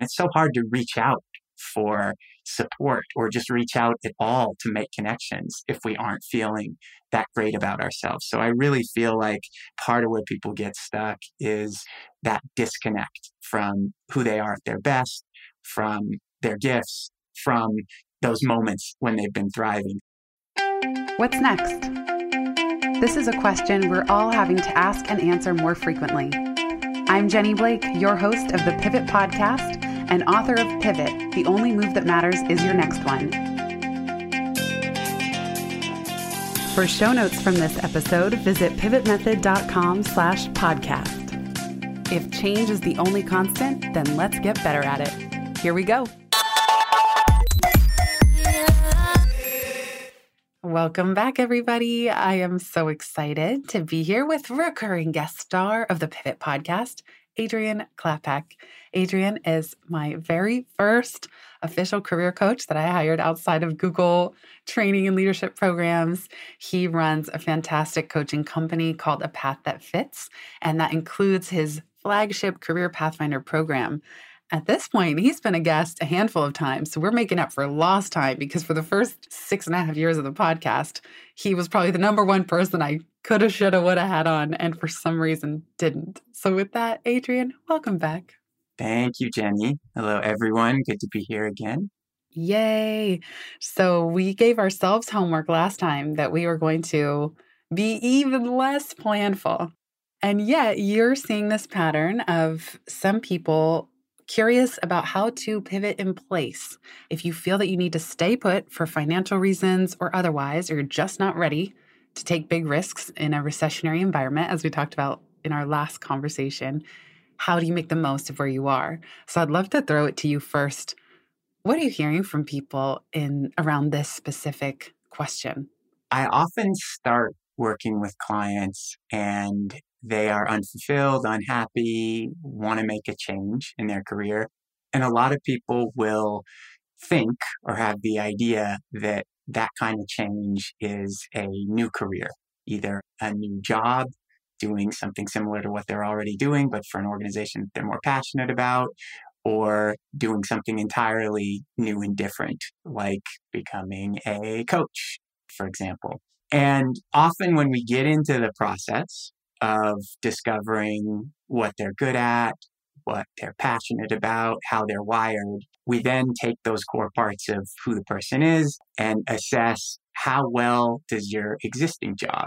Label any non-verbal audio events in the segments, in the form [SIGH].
It's so hard to reach out for support or just reach out at all to make connections if we aren't feeling that great about ourselves. So I really feel like part of where people get stuck is that disconnect from who they are at their best, from their gifts, from those moments when they've been thriving. What's next? This is a question we're all having to ask and answer more frequently. I'm Jenny Blake, your host of the Pivot Podcast and author of Pivot The Only Move That Matters Is Your Next One. For show notes from this episode, visit pivotmethod.com slash podcast. If change is the only constant, then let's get better at it. Here we go. Welcome back, everybody. I am so excited to be here with recurring guest star of the Pivot podcast, Adrian Klaphaak. Adrian is my very first official career coach that I hired outside of Google training and leadership programs. He runs a fantastic coaching company called A Path That Fits, and that includes his flagship Career Pathfinder program. At this point, he's been a guest a handful of times. So we're making up for lost time because for the first six and a half years of the podcast, he was probably the number one person I coulda, shoulda, woulda had on, and for some reason didn't. So with that, Adrian, welcome back. Thank you, Jenny. Hello, everyone. Good to be here again. Yay. So we gave ourselves homework last time that we were going to be even less planful. And yet you're seeing this pattern of some people curious about how to pivot in place. If you feel that you need to stay put for financial reasons or otherwise, or you're just not ready to take big risks in a recessionary environment, as we talked about in our last conversation, how do you make the most of where you are? So I'd love to throw it to you first. What are you hearing from people in around this specific question? I often start working with clients and they are unfulfilled, unhappy, want to make a change in their career. And a lot of people will think or have the idea that that kind of change is a new career, either a new job, doing something similar to what they're already doing, but for an organization they're more passionate about, or doing something entirely new and different, like becoming a coach, for example. And often when we get into the process of discovering what they're good at, what they're passionate about, how they're wired, we then take those core parts of who the person is and assess how well does your existing job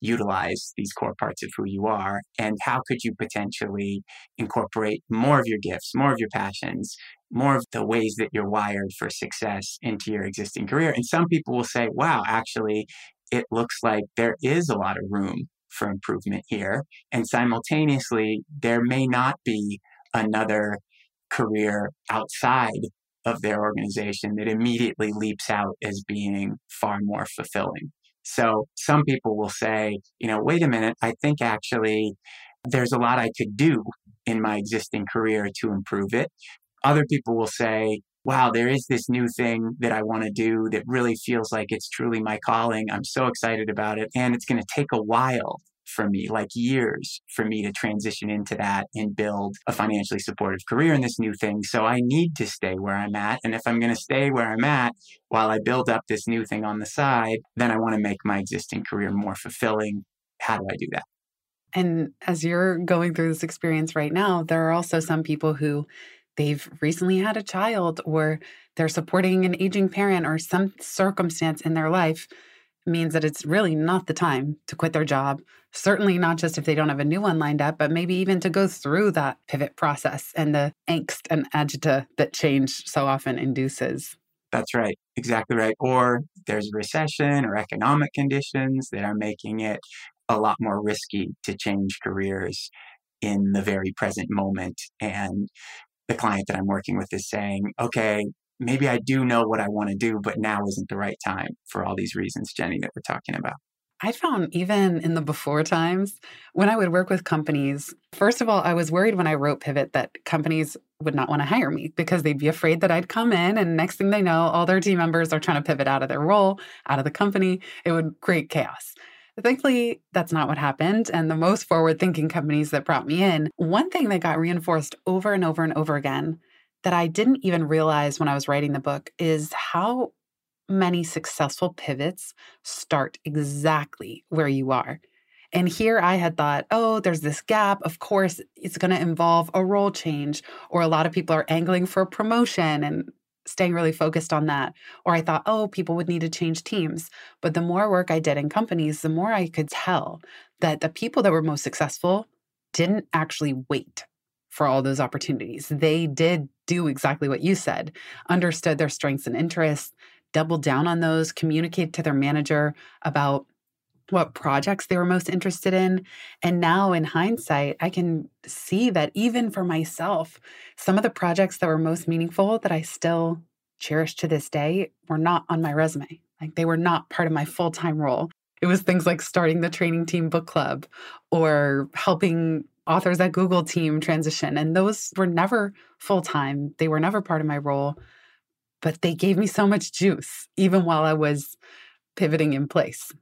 utilize these core parts of who you are and how could you potentially incorporate more of your gifts more of your passions more of the ways that you're wired for success into your existing career? And some people will say wow actually it looks like there is a lot of room for improvement here and simultaneously there may not be another career outside of their organization that immediately leaps out as being far more fulfilling so some people will say, you know, wait a minute, I think actually there's a lot I could do in my existing career to improve it. Other people will say, wow, there is this new thing that I want to do that really feels like it's truly my calling. I'm so excited about it. And it's going to take a while for me, like years for me to transition into that and build a financially supportive career in this new thing. So I need to stay where I'm at. And if I'm going to stay where I'm at while I build up this new thing on the side, then I want to make my existing career more fulfilling. How do I do that? And as you're going through this experience right now, there are also some people who they've recently had a child or they're supporting an aging parent or some circumstance in their life means that it's really not the time to quit their job. Certainly not just if they don't have a new one lined up, but maybe even to go through that pivot process and the angst and agita that change so often induces. That's right. Exactly right. Or there's a recession or economic conditions that are making it a lot more risky to change careers in the very present moment. And the client that I'm working with is saying, okay, maybe I do know what I want to do, but now isn't the right time for all these reasons, Jenny, that we're talking about. I found even in the before times when I would work with companies, first of all, I was worried when I wrote Pivot that companies would not want to hire me because they'd be afraid that I'd come in and next thing they know, all their team members are trying to pivot out of their role, out of the company. It would create chaos. Thankfully, that's not what happened. And the most forward thinking companies that brought me in, one thing that got reinforced over and over and over again that I didn't even realize when I was writing the book is how many successful pivots start exactly where you are. And here I had thought, oh, there's this gap. Of course, it's going to involve a role change, or a lot of people are angling for a promotion and staying really focused on that. Or I thought, oh, people would need to change teams. But the more work I did in companies, the more I could tell that the people that were most successful didn't actually wait for all those opportunities. They did do exactly what you said, understood their strengths and interests, doubled down on those, communicated to their manager about what projects they were most interested in. And now, in hindsight, I can see that even for myself, some of the projects that were most meaningful that I still cherish to this day were not on my resume. Like they were not part of my full time role. It was things like starting the training team book club or helping authors at Google team transition. And those were never full time, they were never part of my role, but they gave me so much juice, even while I was pivoting in place.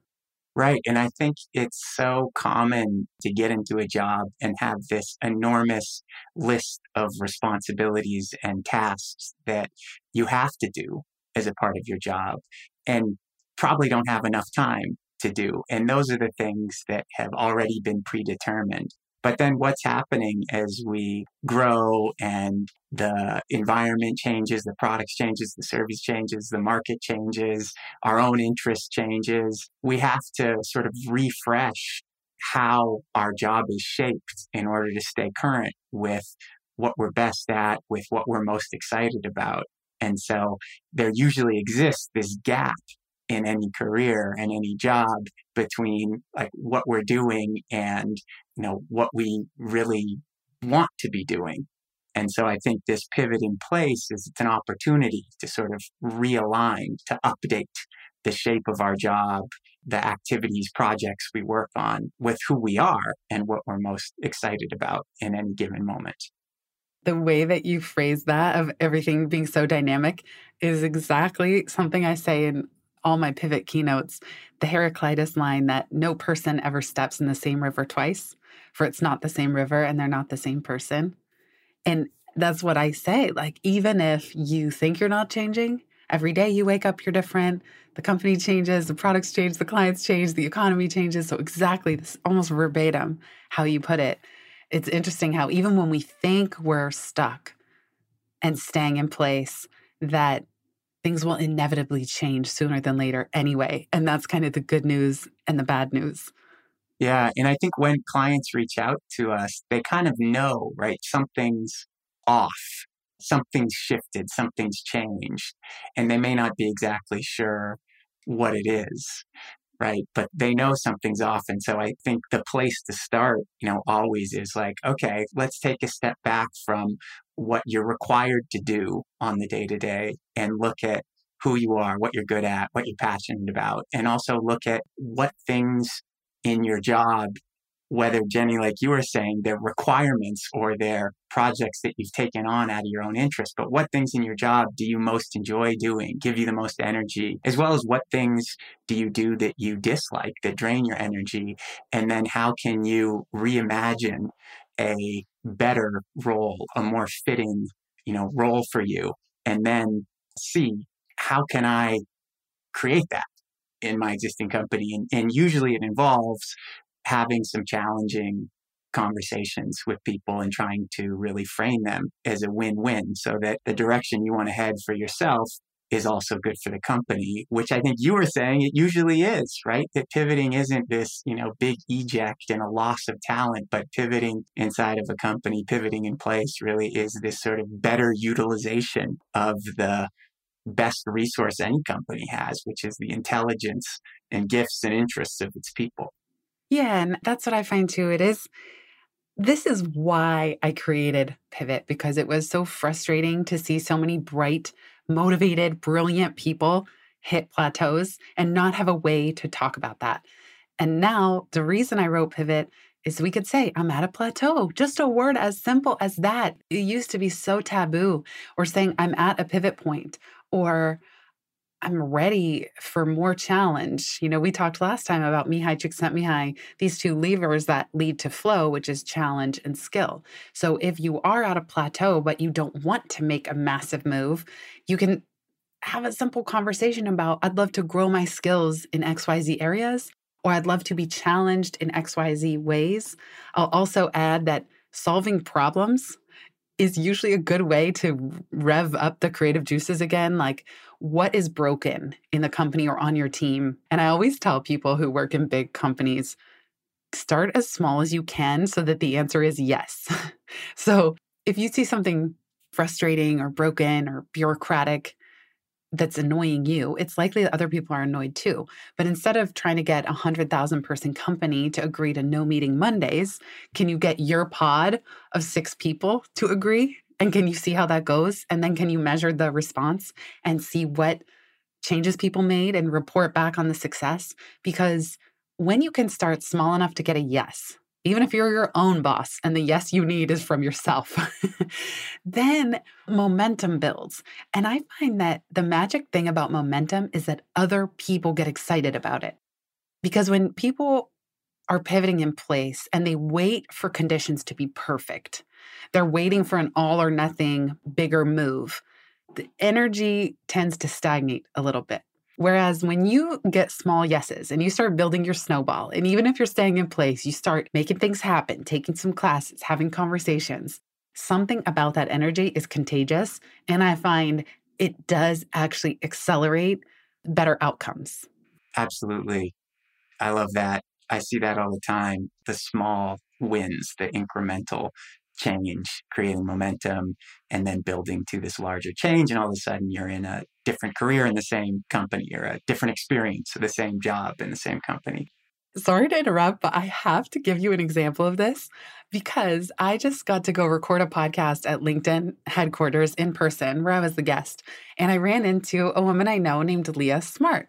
Right. And I think it's so common to get into a job and have this enormous list of responsibilities and tasks that you have to do as a part of your job and probably don't have enough time to do. And those are the things that have already been predetermined. But then what's happening as we grow and the environment changes, the products changes, the service changes, the market changes, our own interest changes. We have to sort of refresh how our job is shaped in order to stay current with what we're best at, with what we're most excited about. And so there usually exists this gap in any career and any job between like what we're doing and you know what we really want to be doing. And so i think this pivot in place is it's an opportunity to sort of realign to update the shape of our job the activities projects we work on with who we are and what we're most excited about in any given moment. The way that you phrase that of everything being so dynamic is exactly something I say in all my pivot keynotes the Heraclitus line that no person ever steps in the same river twice, for it's not the same river and they're not the same person. And that's what I say. Like, even if you think you're not changing, every day you wake up, you're different. The company changes, the products change, the clients change, the economy changes. So, exactly this almost verbatim how you put it. It's interesting how even when we think we're stuck and staying in place, that things will inevitably change sooner than later anyway. And that's kind of the good news and the bad news. Yeah. And I think when clients reach out to us, they kind of know, right? Something's off, something's shifted, something's changed. And they may not be exactly sure what it is, right? But they know something's off. And so I think the place to start, you know, always is like, okay, let's take a step back from what you're required to do on the day to day and look at who you are, what you're good at, what you're passionate about, and also look at what things in your job, whether Jenny, like you were saying, they're requirements or they're projects that you've taken on out of your own interest, but what things in your job do you most enjoy doing, give you the most energy, as well as what things do you do that you dislike, that drain your energy, and then how can you reimagine a better role, a more fitting, you know, role for you. And then see how can I create that in my existing company? And, and usually it involves having some challenging conversations with people and trying to really frame them as a win-win so that the direction you want to head for yourself is also good for the company, which I think you were saying it usually is, right? That pivoting isn't this, you know, big eject and a loss of talent, but pivoting inside of a company, pivoting in place really is this sort of better utilization of the best resource any company has, which is the intelligence and gifts and interests of its people. Yeah, and that's what I find too. It is this is why I created Pivot because it was so frustrating to see so many bright motivated, brilliant people hit plateaus and not have a way to talk about that. And now the reason I wrote Pivot is we could say, I'm at a plateau. Just a word as simple as that. It used to be so taboo, or saying, I'm at a pivot point, or I'm ready for more challenge. You know, we talked last time about Mihai Csikszentmihalyi, these two levers that lead to flow, which is challenge and skill. So if you are at a plateau, but you don't want to make a massive move, you can have a simple conversation about I'd love to grow my skills in XYZ areas, or I'd love to be challenged in XYZ ways. I'll also add that solving problems is usually a good way to rev up the creative juices again. Like, what is broken in the company or on your team? And I always tell people who work in big companies start as small as you can so that the answer is yes. [LAUGHS] so, if you see something frustrating or broken or bureaucratic, that's annoying you, it's likely that other people are annoyed too. But instead of trying to get a 100,000 person company to agree to no meeting Mondays, can you get your pod of six people to agree? And can you see how that goes? And then can you measure the response and see what changes people made and report back on the success? Because when you can start small enough to get a yes, even if you're your own boss and the yes you need is from yourself, [LAUGHS] then momentum builds. And I find that the magic thing about momentum is that other people get excited about it. Because when people are pivoting in place and they wait for conditions to be perfect, they're waiting for an all or nothing bigger move. The energy tends to stagnate a little bit. Whereas when you get small yeses and you start building your snowball, and even if you're staying in place, you start making things happen, taking some classes, having conversations, something about that energy is contagious. And I find it does actually accelerate better outcomes. Absolutely. I love that. I see that all the time. The small wins, the incremental change, creating momentum, and then building to this larger change. And all of a sudden, you're in a different career in the same company or a different experience the same job in the same company. Sorry to interrupt, but I have to give you an example of this because I just got to go record a podcast at LinkedIn headquarters in person where I was the guest. And I ran into a woman I know named Leah Smart.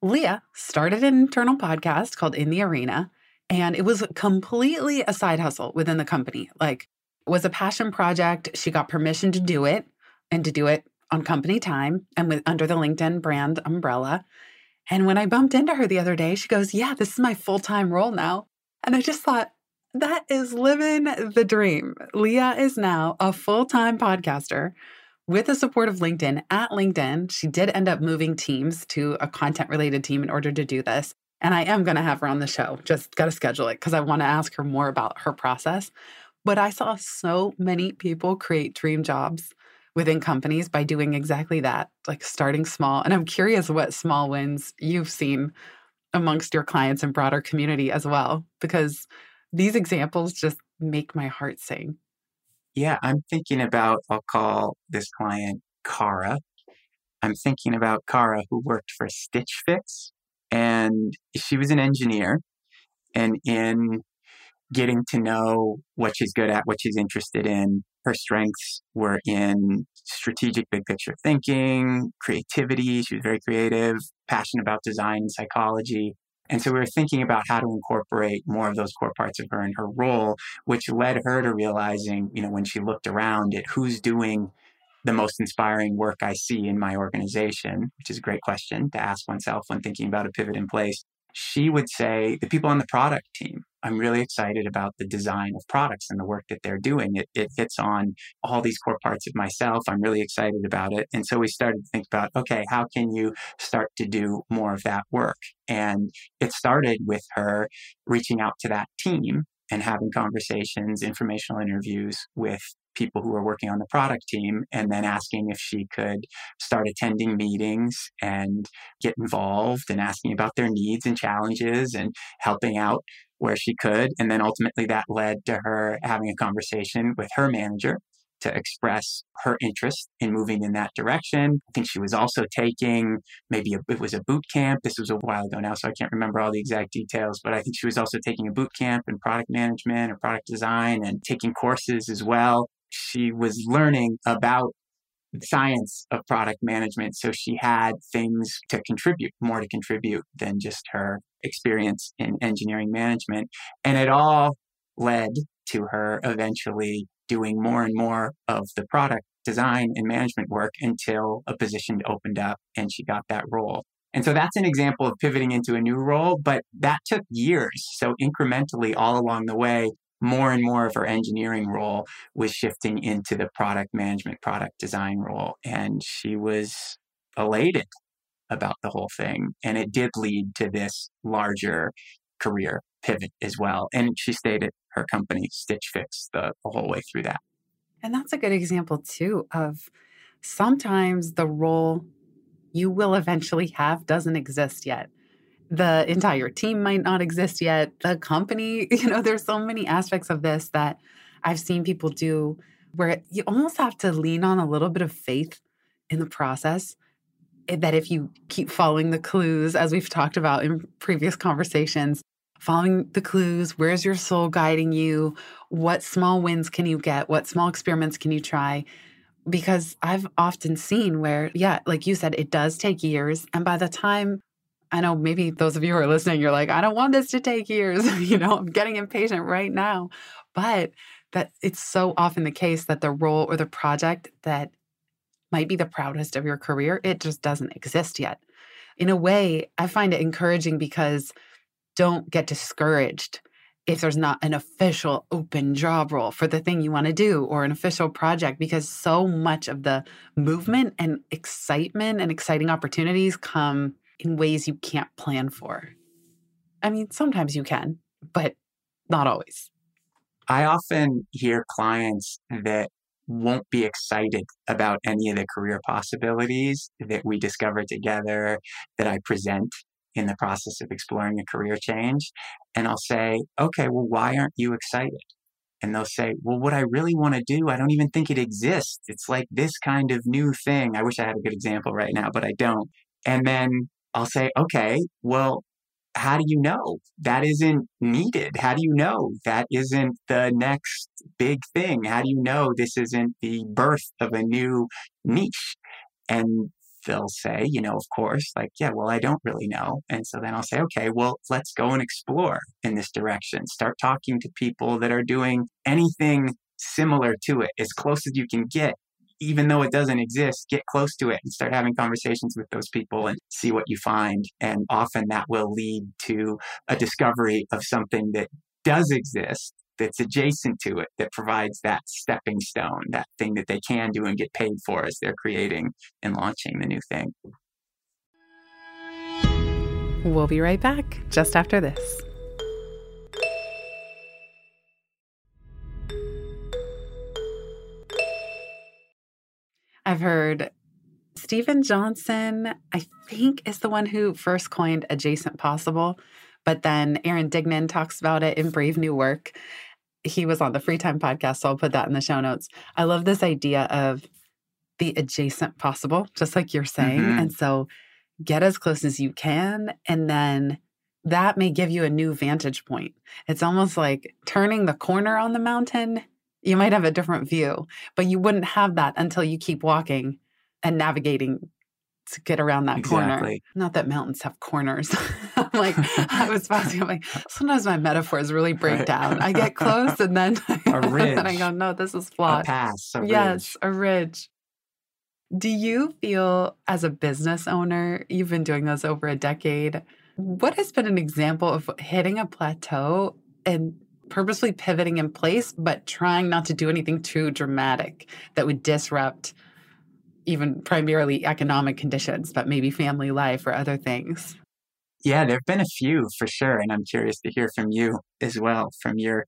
Leah started an internal podcast called In the Arena, and it was completely a side hustle within the company. Like was a passion project. She got permission to do it and to do it on company time and with under the LinkedIn brand umbrella. And when I bumped into her the other day, she goes, "Yeah, this is my full-time role now." And I just thought, that is living the dream. Leah is now a full-time podcaster with the support of LinkedIn at LinkedIn. She did end up moving teams to a content related team in order to do this. And I am going to have her on the show. Just got to schedule it because I want to ask her more about her process. But I saw so many people create dream jobs within companies by doing exactly that, like starting small. And I'm curious what small wins you've seen amongst your clients and broader community as well, because these examples just make my heart sing. Yeah, I'm thinking about, I'll call this client Cara. I'm thinking about Cara, who worked for Stitch Fix, and she was an engineer. And in getting to know what she's good at, what she's interested in. Her strengths were in strategic big picture thinking, creativity. She was very creative, passionate about design and psychology. And so we were thinking about how to incorporate more of those core parts of her in her role, which led her to realizing, you know, when she looked around at who's doing the most inspiring work I see in my organization, which is a great question to ask oneself when thinking about a pivot in place. She would say the people on the product team i'm really excited about the design of products and the work that they're doing. It, it hits on all these core parts of myself. I'm really excited about it. And so we started to think about okay how can you start to do more of that work? And it started with her reaching out to that team and having conversations informational interviews with people who were working on the product team and then asking if she could start attending meetings and get involved and asking about their needs and challenges and helping out where she could. And then ultimately that led to her having a conversation with her manager to express her interest in moving in that direction. I think she was also taking maybe a, it was a boot camp. This was a while ago now, so I can't remember all the exact details, but I think she was also taking a boot camp in product management or product design and taking courses as well she was learning about the science of product management. So she had things to contribute, more to contribute than just her experience in engineering management. And it all led to her eventually doing more and more of the product design and management work until a position opened up and she got that role. And so that's an example of pivoting into a new role, but that took years. So incrementally all along the way, more and more of her engineering role was shifting into the product management, product design role. And she was elated about the whole thing. And it did lead to this larger career pivot as well. And she stayed at her company, Stitch Fix, the, the whole way through that. And that's a good example, too, of sometimes the role you will eventually have doesn't exist yet. The entire team might not exist yet. The company, [LAUGHS] you know, there's so many aspects of this that I've seen people do where you almost have to lean on a little bit of faith in the process. Eh, that if you keep following the clues, as we've talked about in previous conversations, following the clues, where's your soul guiding you? What small wins can you get? What small experiments can you try? because I've often seen where, yeah, like you said, it does take years. And by the time I know maybe those of you who are listening, you're like, I don't want this to take years. [LAUGHS] you know, I'm getting impatient right now. But that it's so often the case that the role or the project that might be the proudest of your career, it just doesn't exist yet. In a way, I find it encouraging because don't get discouraged if there's not an official open job role for the thing you want to do or an official project because so much of the movement and excitement and exciting opportunities come in ways you can't plan for. I mean, sometimes you can, but not always. I often hear clients that won't be excited about any of the career possibilities that we discover together, that I present in the process of exploring a career change. And I'll say, okay, well, why aren't you excited? And they'll say, well, what I really want to do, I don't even think it exists. It's like this kind of new thing. I wish I had a good example right now, but I don't. And then I'll say, okay, well, how do you know that isn't needed? How do you know that isn't the next big thing? How do you know this isn't the birth of a new niche? And they'll say, you know, of course, like, yeah, well, I don't really know. And so then I'll say, okay, well, let's go and explore in this direction. Start talking to people that are doing anything similar to it, as close as you can get. Even though it doesn't exist, get close to it and start having conversations with those people and see what you find. And often that will lead to a discovery of something that does exist that's adjacent to it that provides that stepping stone, that thing that they can do and get paid for as they're creating and launching the new thing. We'll be right back just after this. I've heard Steven Johnson, I think, is the one who first coined adjacent possible. But then Aaron Dignan talks about it in Brave New Work. He was on the Free Time podcast, so I'll put that in the show notes. I love this idea of the adjacent possible, just like you're saying. Mm-hmm. And so get as close as you can. And then that may give you a new vantage point. It's almost like turning the corner on the mountain. You might have a different view, but you wouldn't have that until you keep walking and navigating to get around that exactly. corner. Not that mountains have corners. [LAUGHS] I'm like, [LAUGHS] I was passing. I'm like, sometimes my metaphors really break right. down. I get close [LAUGHS] and then, and I go, no, this is flawed. A pass. A yes, a ridge. Do you feel as a business owner, you've been doing this over a decade, what has been an example of hitting a plateau and purposely pivoting in place, but trying not to do anything too dramatic that would disrupt even primarily economic conditions, but maybe family life or other things? Yeah, there have been a few for sure. And I'm curious to hear from you as well, from your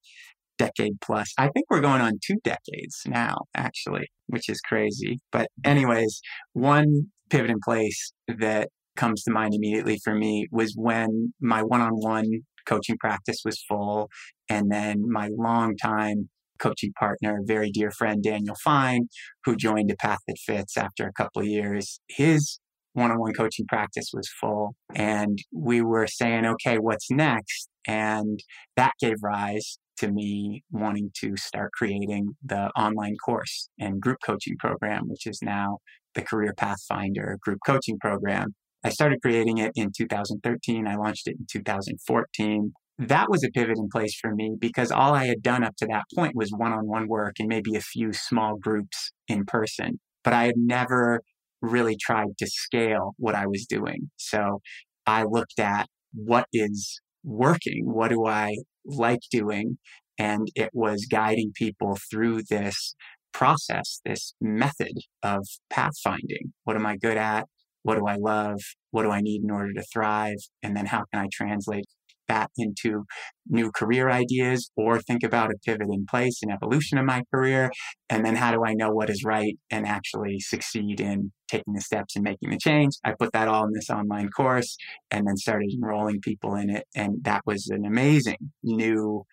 decade plus. I think we're going on two decades now, actually, which is crazy. But, anyways, one pivot in place that comes to mind immediately for me was when my one on one coaching practice was full. And then my long time coaching partner, very dear friend, Daniel Fine, who joined a path that fits after a couple of years. His one-on-one coaching practice was full and we were saying, okay, what's next? And that gave rise to me wanting to start creating the online course and group coaching program, which is now the Career Pathfinder group coaching program. I started creating it in 2013. I launched it in 2014. That was a pivoting place for me because all I had done up to that point was one on one work and maybe a few small groups in person. But I had never really tried to scale what I was doing. So I looked at what is working? What do I like doing? And it was guiding people through this process, this method of pathfinding. What am I good at? What do I love? What do I need in order to thrive? And then how can I translate that into new career ideas or think about a pivot in place and evolution of my career? And then how do I know what is right and actually succeed in taking the steps and making the change? I put that all in this online course and then started enrolling people in it. And that was an amazing new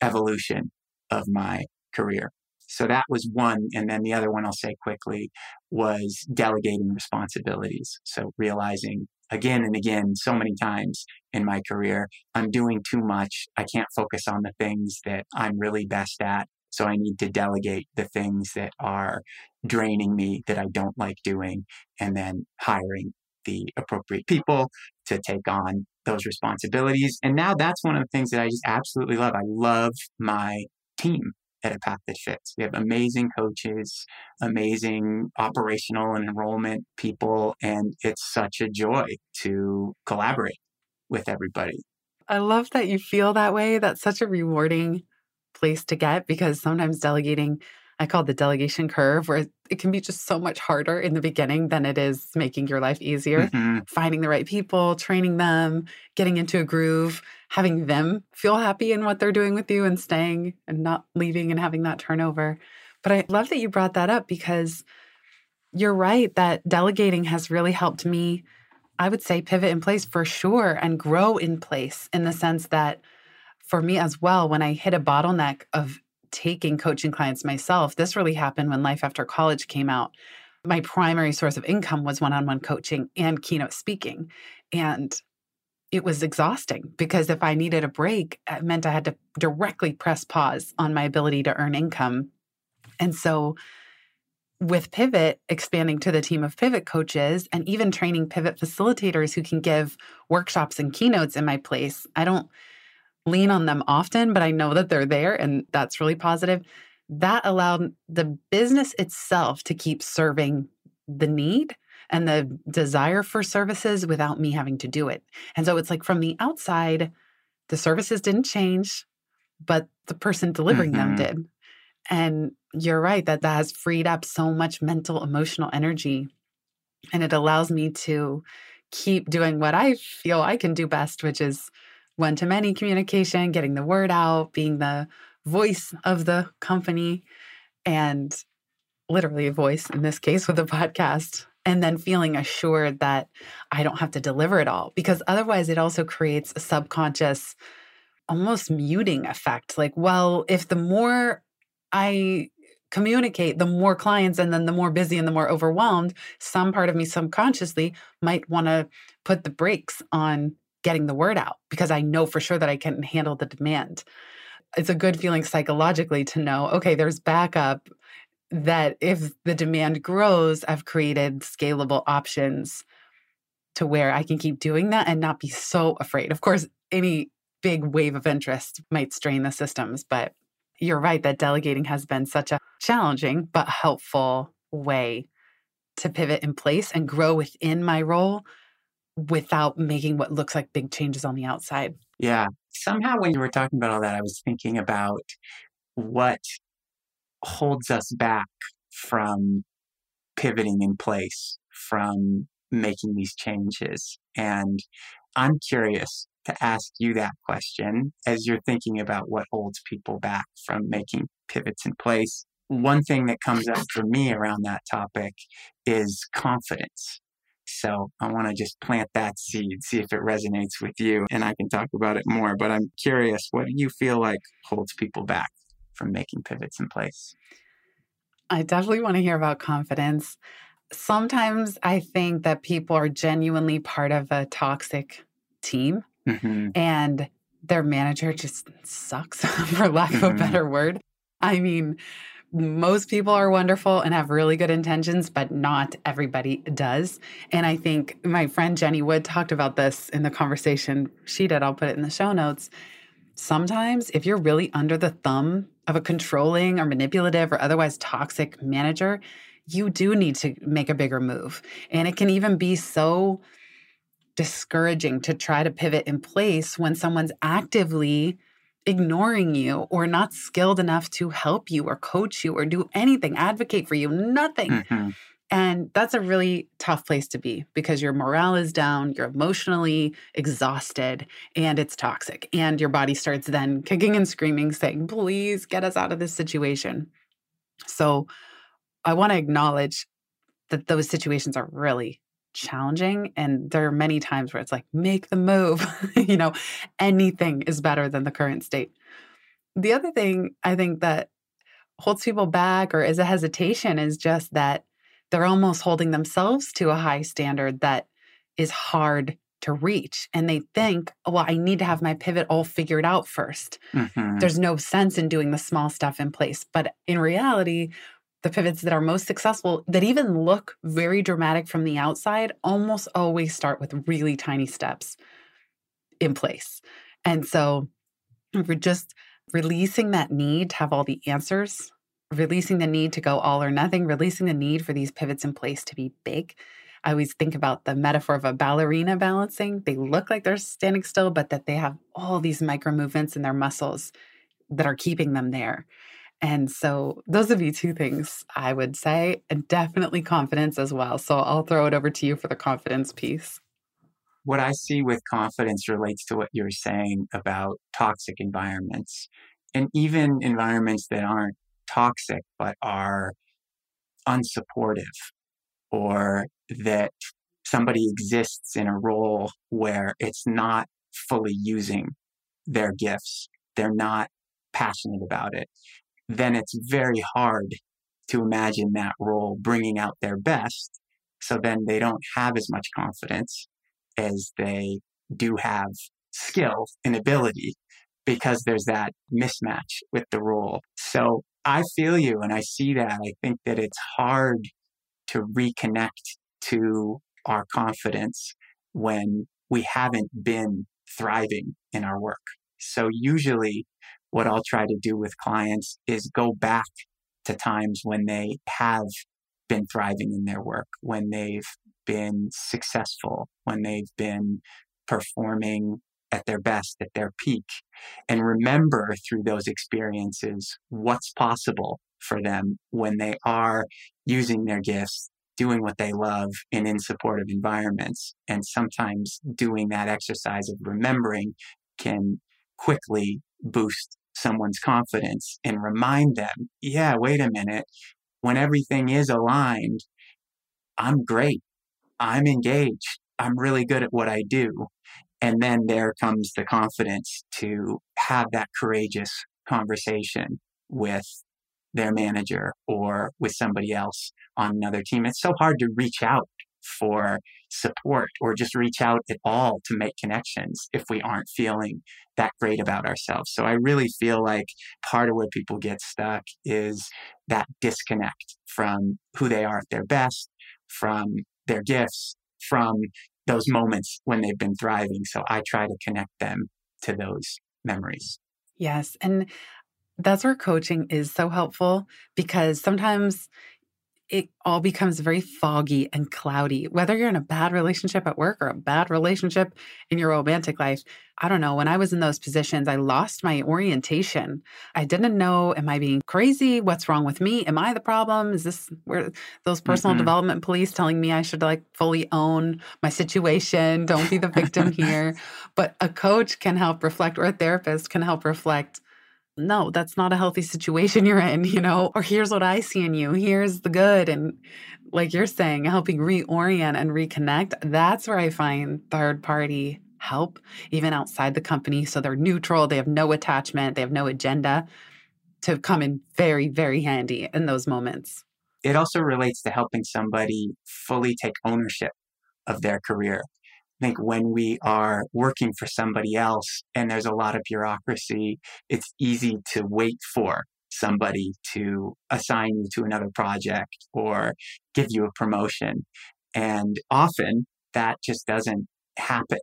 evolution of my career. So that was one. And then the other one I'll say quickly was delegating responsibilities. So realizing again and again, so many times in my career, I'm doing too much. I can't focus on the things that I'm really best at. So I need to delegate the things that are draining me that I don't like doing and then hiring the appropriate people to take on those responsibilities. And now that's one of the things that I just absolutely love. I love my team at a path that fits. We have amazing coaches, amazing operational and enrollment people, and it's such a joy to collaborate with everybody. I love that you feel that way. That's such a rewarding place to get because sometimes delegating I call it the delegation curve, where it can be just so much harder in the beginning than it is making your life easier. Mm-hmm. Finding the right people, training them, getting into a groove, having them feel happy in what they're doing with you and staying and not leaving and having that turnover. But I love that you brought that up because you're right that delegating has really helped me, I would say, pivot in place for sure and grow in place in the sense that for me as well, when I hit a bottleneck of taking coaching clients myself, this really happened when Life After College came out. My primary source of income was one on one coaching and keynote speaking. And it was exhausting because if I needed a break, it meant I had to directly press pause on my ability to earn income. And so, with Pivot expanding to the team of Pivot coaches and even training Pivot facilitators who can give workshops and keynotes in my place, I don't lean on them often, but I know that they're there and that's really positive. That allowed the business itself to keep serving the need and the desire for services without me having to do it. And so it's like from the outside, the services didn't change, but the person delivering mm-hmm. them did. And you're right that that has freed up so much mental, emotional energy. And it allows me to keep doing what I feel I can do best, which is one to many communication, getting the word out, being the voice of the company, and literally a voice in this case with a podcast. And then feeling assured that I don't have to deliver it all because otherwise it also creates a subconscious, almost muting effect. Like, well, if the more I communicate, the more clients and then the more busy and the more overwhelmed, some part of me subconsciously might want to put the brakes on getting the word out because I know for sure that I can handle the demand. It's a good feeling psychologically to know, okay, there's backup that if the demand grows, I've created scalable options to where I can keep doing that and not be so afraid. Of course, any big wave of interest might strain the systems, but you're right that delegating has been such a challenging but helpful way to pivot in place and grow within my role without making what looks like big changes on the outside. Yeah. Somehow, when you were talking about all that, I was thinking about what holds us back from pivoting in place, from making these changes. And I'm curious to ask you that question as you're thinking about what holds people back from making pivots in place. One thing that comes up for me around that topic is confidence. So I want to just plant that seed, see if it resonates with you, and I can talk about it more. But I'm curious, what do you feel like holds people back from making pivots in place? I definitely want to hear about confidence. Sometimes I think that people are genuinely part of a toxic team mm-hmm. and their manager just sucks, [LAUGHS] for lack of mm-hmm. a better word. I mean, most people are wonderful and have really good intentions, but not everybody does. And I think my friend Jenny Wood talked about this in the conversation she did. I'll put it in the show notes. sometimes if you're really under the thumb of a controlling or manipulative or otherwise toxic manager, you do need to make a bigger move. And it can even be so discouraging to try to pivot in place when someone's actively ignoring you or not skilled enough to help you or coach you or do anything, advocate for you, nothing. Mm-hmm. And that's a really tough place to be because your morale is down, you're emotionally exhausted, and it's toxic. And your body starts then kicking and screaming, saying, Please get us out of this situation. So I want to acknowledge that those situations are really challenging. And there are many times where it's like, make the move. [LAUGHS] you know, anything is better than the current state. The other thing I think that holds people back or is a hesitation is just that they're almost holding themselves to a high standard that is hard to reach. And they think, oh, well, I need to have my pivot all figured out 1st mm-hmm. There's no sense in doing the small stuff in place. But in reality, the pivots that are most successful, that even look very dramatic from the outside, almost always start with really tiny steps in place. And so we're just releasing that need to have all the answers releasing the need to go all or nothing, releasing the need for these pivots in place to be big. I always think about the metaphor of a ballerina balancing. They look like they're standing still, but that they have all these micro movements in their muscles that are keeping them there. And so those would be two things I would say, and definitely confidence as well. So I'll throw it over to you for the confidence piece. What I see with confidence relates to what you're saying about toxic environments and even environments that aren't toxic but are unsupportive or that somebody exists in a role where it's not fully using their gifts, they're not passionate about it, then it's very hard to imagine that role bringing out their best. So then they don't have as much confidence as they do have skill and ability because there's that mismatch with the role. So I feel you and I see that. I think that it's hard to reconnect to our confidence when we haven't been thriving in our work. So usually what I'll try to do with clients is go back to times when they have been thriving in their work, when they've been successful, when they've been performing at their best, at their peak, and remember through those experiences what's possible for them when they are using their gifts, doing what they love, and in supportive environments. And sometimes doing that exercise of remembering can quickly boost someone's confidence and remind them, yeah, wait a minute, when everything is aligned, I'm great. I'm engaged. I'm really good at what I do. And then there comes the confidence to have that courageous conversation with their manager or with somebody else on another team. It's so hard to reach out for support or just reach out at all to make connections if we aren't feeling that great about ourselves. So I really feel like part of where people get stuck is that disconnect from who they are at their best, from their gifts, from those moments when they've been thriving. So I try to connect them to those memories. Yes. And that's where coaching is so helpful because sometimes it all becomes very foggy and cloudy. Whether you're in a bad relationship at work or a bad relationship in your romantic life, I don't know. When I was in those positions, I lost my orientation. I didn't know, am I being crazy? What's wrong with me? Am I the problem? Is this where those personal mm-hmm. development police telling me I should like fully own my situation? Don't be the victim [LAUGHS] here. But a coach can help reflect, or a therapist can help reflect no, that's not a healthy situation [LAUGHS] you're in, you know, or here's what I see in you, here's the good. And like you're saying, helping reorient and reconnect, that's where I find third party help, even outside the company. So they're neutral, they have no attachment, they have no agenda to come in very, very handy in those moments. It also relates to helping somebody fully take ownership of their career. I think when we are working for somebody else and there's a lot of bureaucracy, it's easy to wait for somebody to assign you to another project or give you a promotion. And often that just doesn't happen.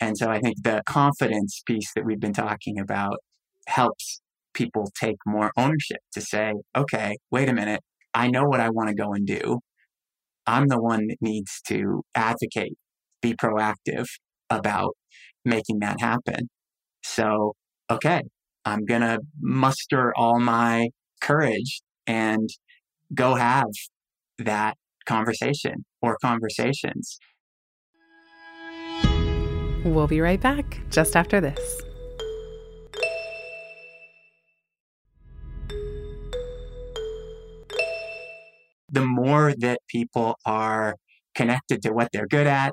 And so I think the confidence piece that we've been talking about helps people take more ownership to say, okay, wait a minute. I know what I want to go and do. I'm the one that needs to advocate, be proactive about making that happen. So, okay, I'm going to muster all my courage and go have that conversation or conversations. We'll be right back just after this. The more that people are connected to what they're good at,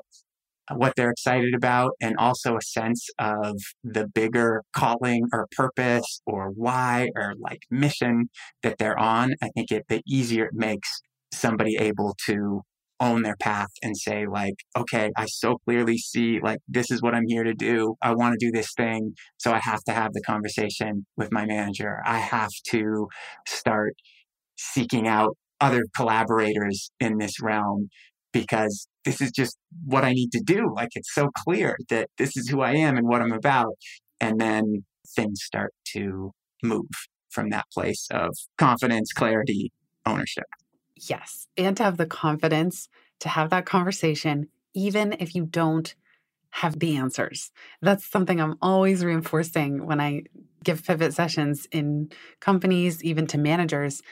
what they're excited about, and also a sense of the bigger calling or purpose or why or like mission that they're on, I think it the easier it makes somebody able to own their path and say like okay i so clearly see like this is what i'm here to do. I want to do this thing so i have to have the conversation with my manager. I have to start seeking out other collaborators in this realm because this is just what i need to do like it's so clear that this is who i am and what i'm about and then things start to move from that place of confidence clarity ownership Yes. And to have the confidence to have that conversation, even if you don't have the answers. That's something I'm always reinforcing when I give pivot sessions in companies, even to managers.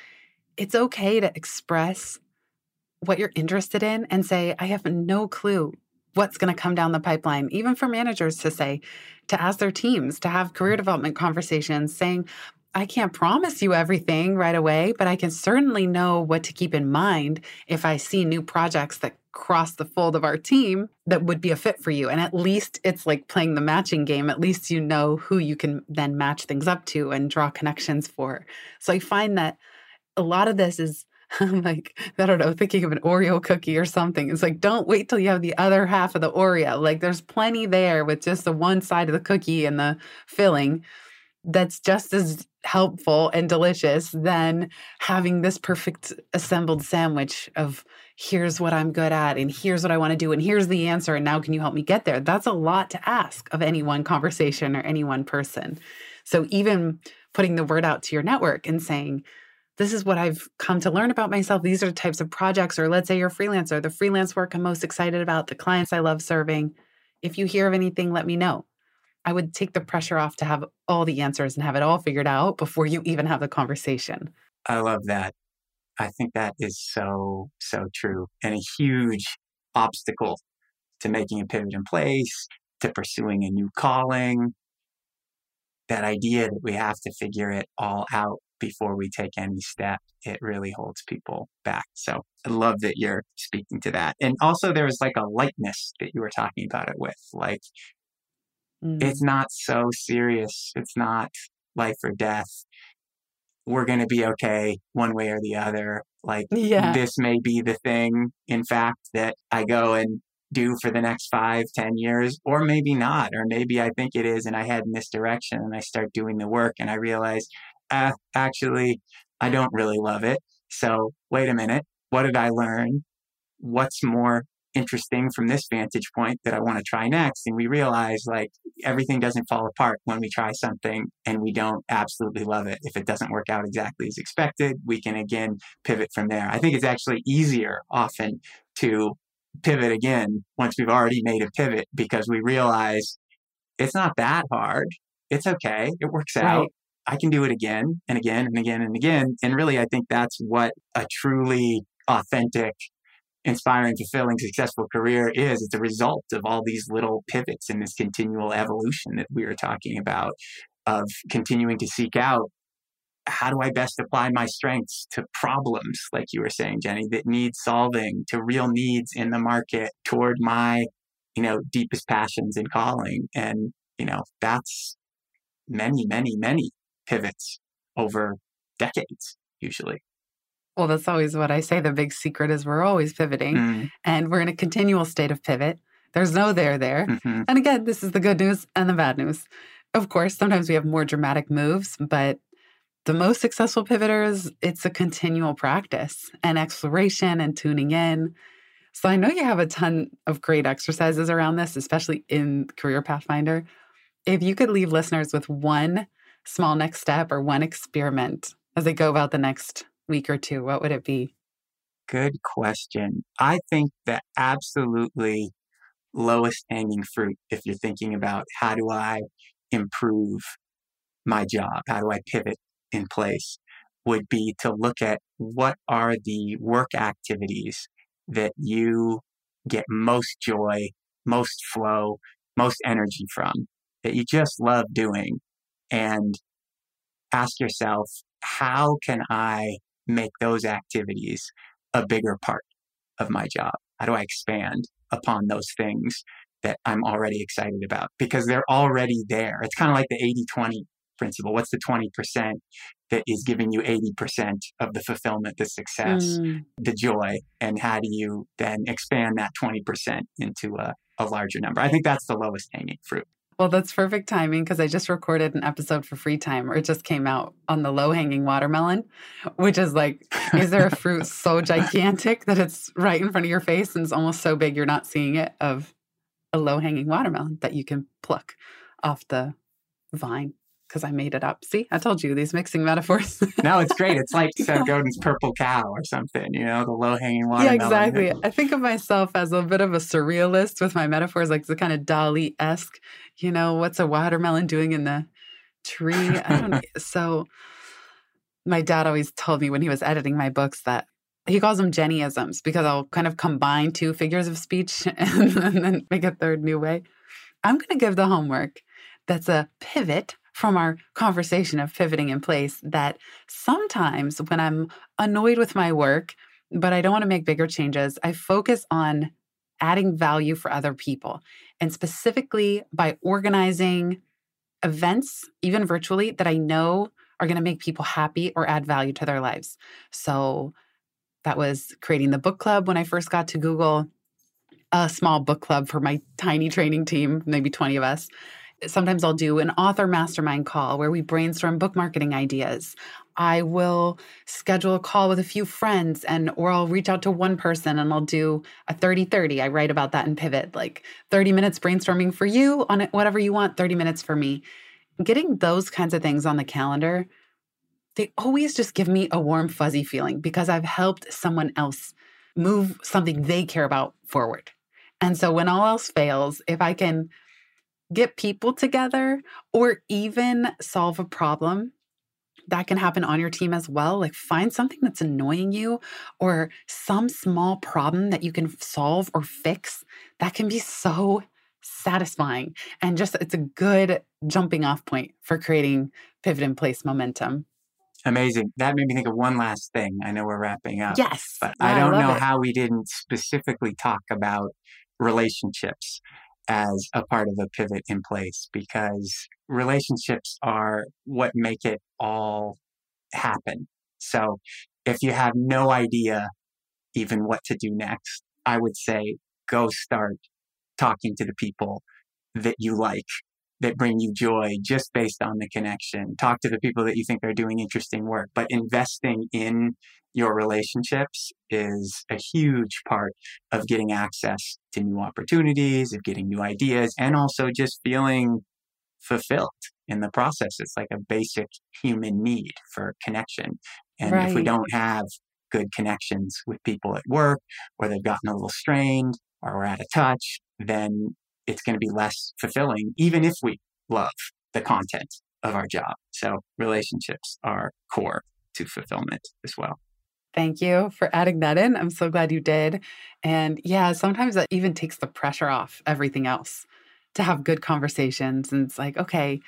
It's okay to express what you're interested in and say, I have no clue what's going to come down the pipeline, even for managers to say, to ask their teams, to have career development conversations saying, I can't promise you everything right away, but I can certainly know what to keep in mind if I see new projects that cross the fold of our team that would be a fit for you. And at least it's like playing the matching game. At least you know who you can then match things up to and draw connections for. So I find that a lot of this is [LAUGHS] like, I don't know, thinking of an Oreo cookie or something. It's like, don't wait till you have the other half of the Oreo. Like, there's plenty there with just the one side of the cookie and the filling that's just as helpful and delicious than having this perfect assembled sandwich of here's what I'm good at and here's what I want to do and here's the answer and now can you help me get there? That's a lot to ask of any one conversation or any one person. So even putting the word out to your network and saying, this is what I've come to learn about myself. These are the types of projects, or let's say you're a freelancer, the freelance work I'm most excited about, the clients I love serving. If you hear of anything, let me know. I would take the pressure off to have all the answers and have it all figured out before you even have the conversation. I love that. I think that is so, so true and a huge obstacle to making a pivot in place, to pursuing a new calling. That idea that we have to figure it all out before we take any step, it really holds people back. So I love that you're speaking to that. And also, there was like a lightness that you were talking about it with. Like, Mm. It's not so serious. It's not life or death. We're going to be okay one way or the other. Like, yeah. this may be the thing, in fact, that I go and do for the next five, ten years, or maybe not. Or maybe I think it is and I head in this direction and I start doing the work and I realize, uh, actually, I don't really love it. So, wait a minute. What did I learn? What's more interesting from this vantage point that I want to try next. And we realize like everything doesn't fall apart when we try something and we don't absolutely love it. If it doesn't work out exactly as expected, we can again pivot from there. I think it's actually easier often to pivot again once we've already made a pivot because we realize it's not that hard. It's okay. It works right. out. I can do it again and again and again and again. And really, I think that's what a truly authentic inspiring, fulfilling, successful career is. It's a result of all these little pivots in this continual evolution that we were talking about of continuing to seek out how do I best apply my strengths to problems, like you were saying, Jenny, that need solving, to real needs in the market, toward my, you know, deepest passions and calling. And, you know, that's many, many, many pivots over decades, usually. Well, that's always what I say. The big secret is we're always pivoting mm. and we're in a continual state of pivot. There's no there there. Mm-hmm. And again, this is the good news and the bad news. Of course, sometimes we have more dramatic moves, but the most successful pivoters, it's a continual practice and exploration and tuning in. So I know you have a ton of great exercises around this, especially in Career Pathfinder. If you could leave listeners with one small next step or one experiment as they go about the next week or two, what would it be? Good question. I think the absolutely lowest hanging fruit, if you're thinking about how do I improve my job? How do I pivot in place? Would be to look at what are the work activities that you get most joy, most flow, most energy from, that you just love doing. And ask yourself, how can I make those activities a bigger part of my job? How do I expand upon those things that I'm already excited about? Because they're already there. It's kind of like the 80 20 principle. What's the 20% that is giving you 80% of the fulfillment, the success, mm. the joy? And how do you then expand that 20% into a, a larger number? I think that's the lowest hanging fruit. Well, that's perfect timing because I just recorded an episode for free time, or it just came out on the low hanging watermelon, which is like, is there a fruit [LAUGHS] so gigantic that it's right in front of your face and it's almost so big you're not seeing it? Of a low hanging watermelon that you can pluck off the vine because I made it up. See, I told you these mixing metaphors. no, it's great. It's like [LAUGHS] Seth Godin's purple cow or something, you know, the low hanging watermelon. Yeah, exactly. I think of myself as a bit of a surrealist with my metaphors, like the kind of Dali esque, you know, what's a watermelon doing in the tree? I don't [LAUGHS] know. So my dad always told me when he was editing my books that he calls them Jennyisms because I'll kind of combine two figures of speech and, [LAUGHS] and then make a third new way. I'm going to give the homework that's a pivot from our conversation of pivoting in place that sometimes when I'm annoyed with my work, but I don't want to make bigger changes, I focus on adding value for other people. And specifically by organizing events, even virtually, that I know are going to make people happy or add value to their lives. So that was creating the book club when I first got to Google, a small book club for my tiny training team, maybe 20 of us sometimes I'll do an author mastermind call where we brainstorm book marketing ideas. I will schedule a call with a few friends and or I'll reach out to one person and I'll do a 30-30. I write about that in Pivot, like 30 minutes brainstorming for you on whatever you want, 30 minutes for me. Getting those kinds of things on the calendar, they always just give me a warm fuzzy feeling because I've helped someone else move something they care about forward. And so when all else fails, if I can get people together or even solve a problem that can happen on your team as well. Like find something that's annoying you or some small problem that you can solve or fix that can be so satisfying. And just it's a good jumping off point for creating pivot in place momentum. Amazing. That made me think of one last thing. I know we're wrapping up. Yes. But I don't I know it. how we didn't specifically talk about relationships as a part of a pivot in place because relationships are what make it all happen. So if you have no idea even what to do next, I would say go start talking to the people that you like, that bring you joy just based on the connection. Talk to the people that you think are doing interesting work, but investing in your relationships is a huge part of getting access to new opportunities, of getting new ideas, and also just feeling fulfilled in the process. It's like a basic human need for connection. And right. if we don't have good connections with people at work, or they've gotten a little strained, or we're out of touch, then it's going to be less fulfilling, even if we love the content of our job. So relationships are core to fulfillment as well. Thank you for adding that in. I'm so glad you did. And yeah, sometimes that even takes the pressure off everything else to have good conversations. And it's like, okay,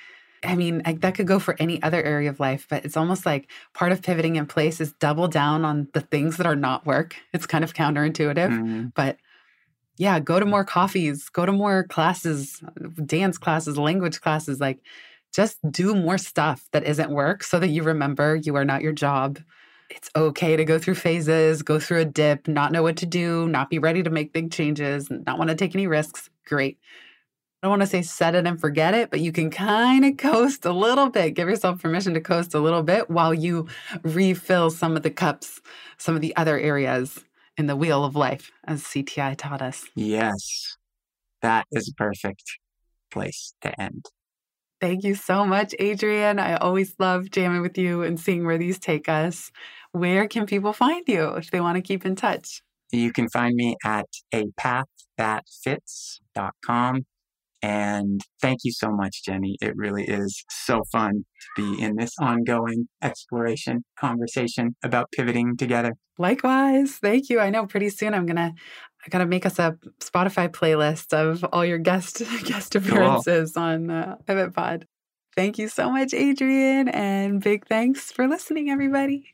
I mean, I, that could go for any other area of life, but it's almost like part of pivoting in place is double down on the things that are not work. It's kind of counterintuitive, mm-hmm. but yeah, go to mm. more coffees, go to more classes, dance classes, language classes, like just do more stuff that isn't work so that you remember you are not your job it's okay to go through phases, go through a dip, not know what to do, not be ready to make big changes, not want to take any risks. Great. I don't want to say set it and forget it, but you can kind of [LAUGHS] coast a little bit. Give yourself permission to coast a little bit while you refill some of the cups, some of the other areas in the wheel of life, as CTI taught us. Yes, that is a perfect place to end. Thank you so much, Adrian. I always love jamming with you and seeing where these take us. Where can people find you if they want to keep in touch? You can find me at a path.that.fits.com. And thank you so much, Jenny. It really is so fun to be in this ongoing exploration conversation about pivoting together. Likewise. Thank you. I know pretty soon I'm going to I got to make us a Spotify playlist of all your guest [LAUGHS] guest appearances cool. on uh, Pivot Pod. Thank you so much, Adrian, and big thanks for listening, everybody.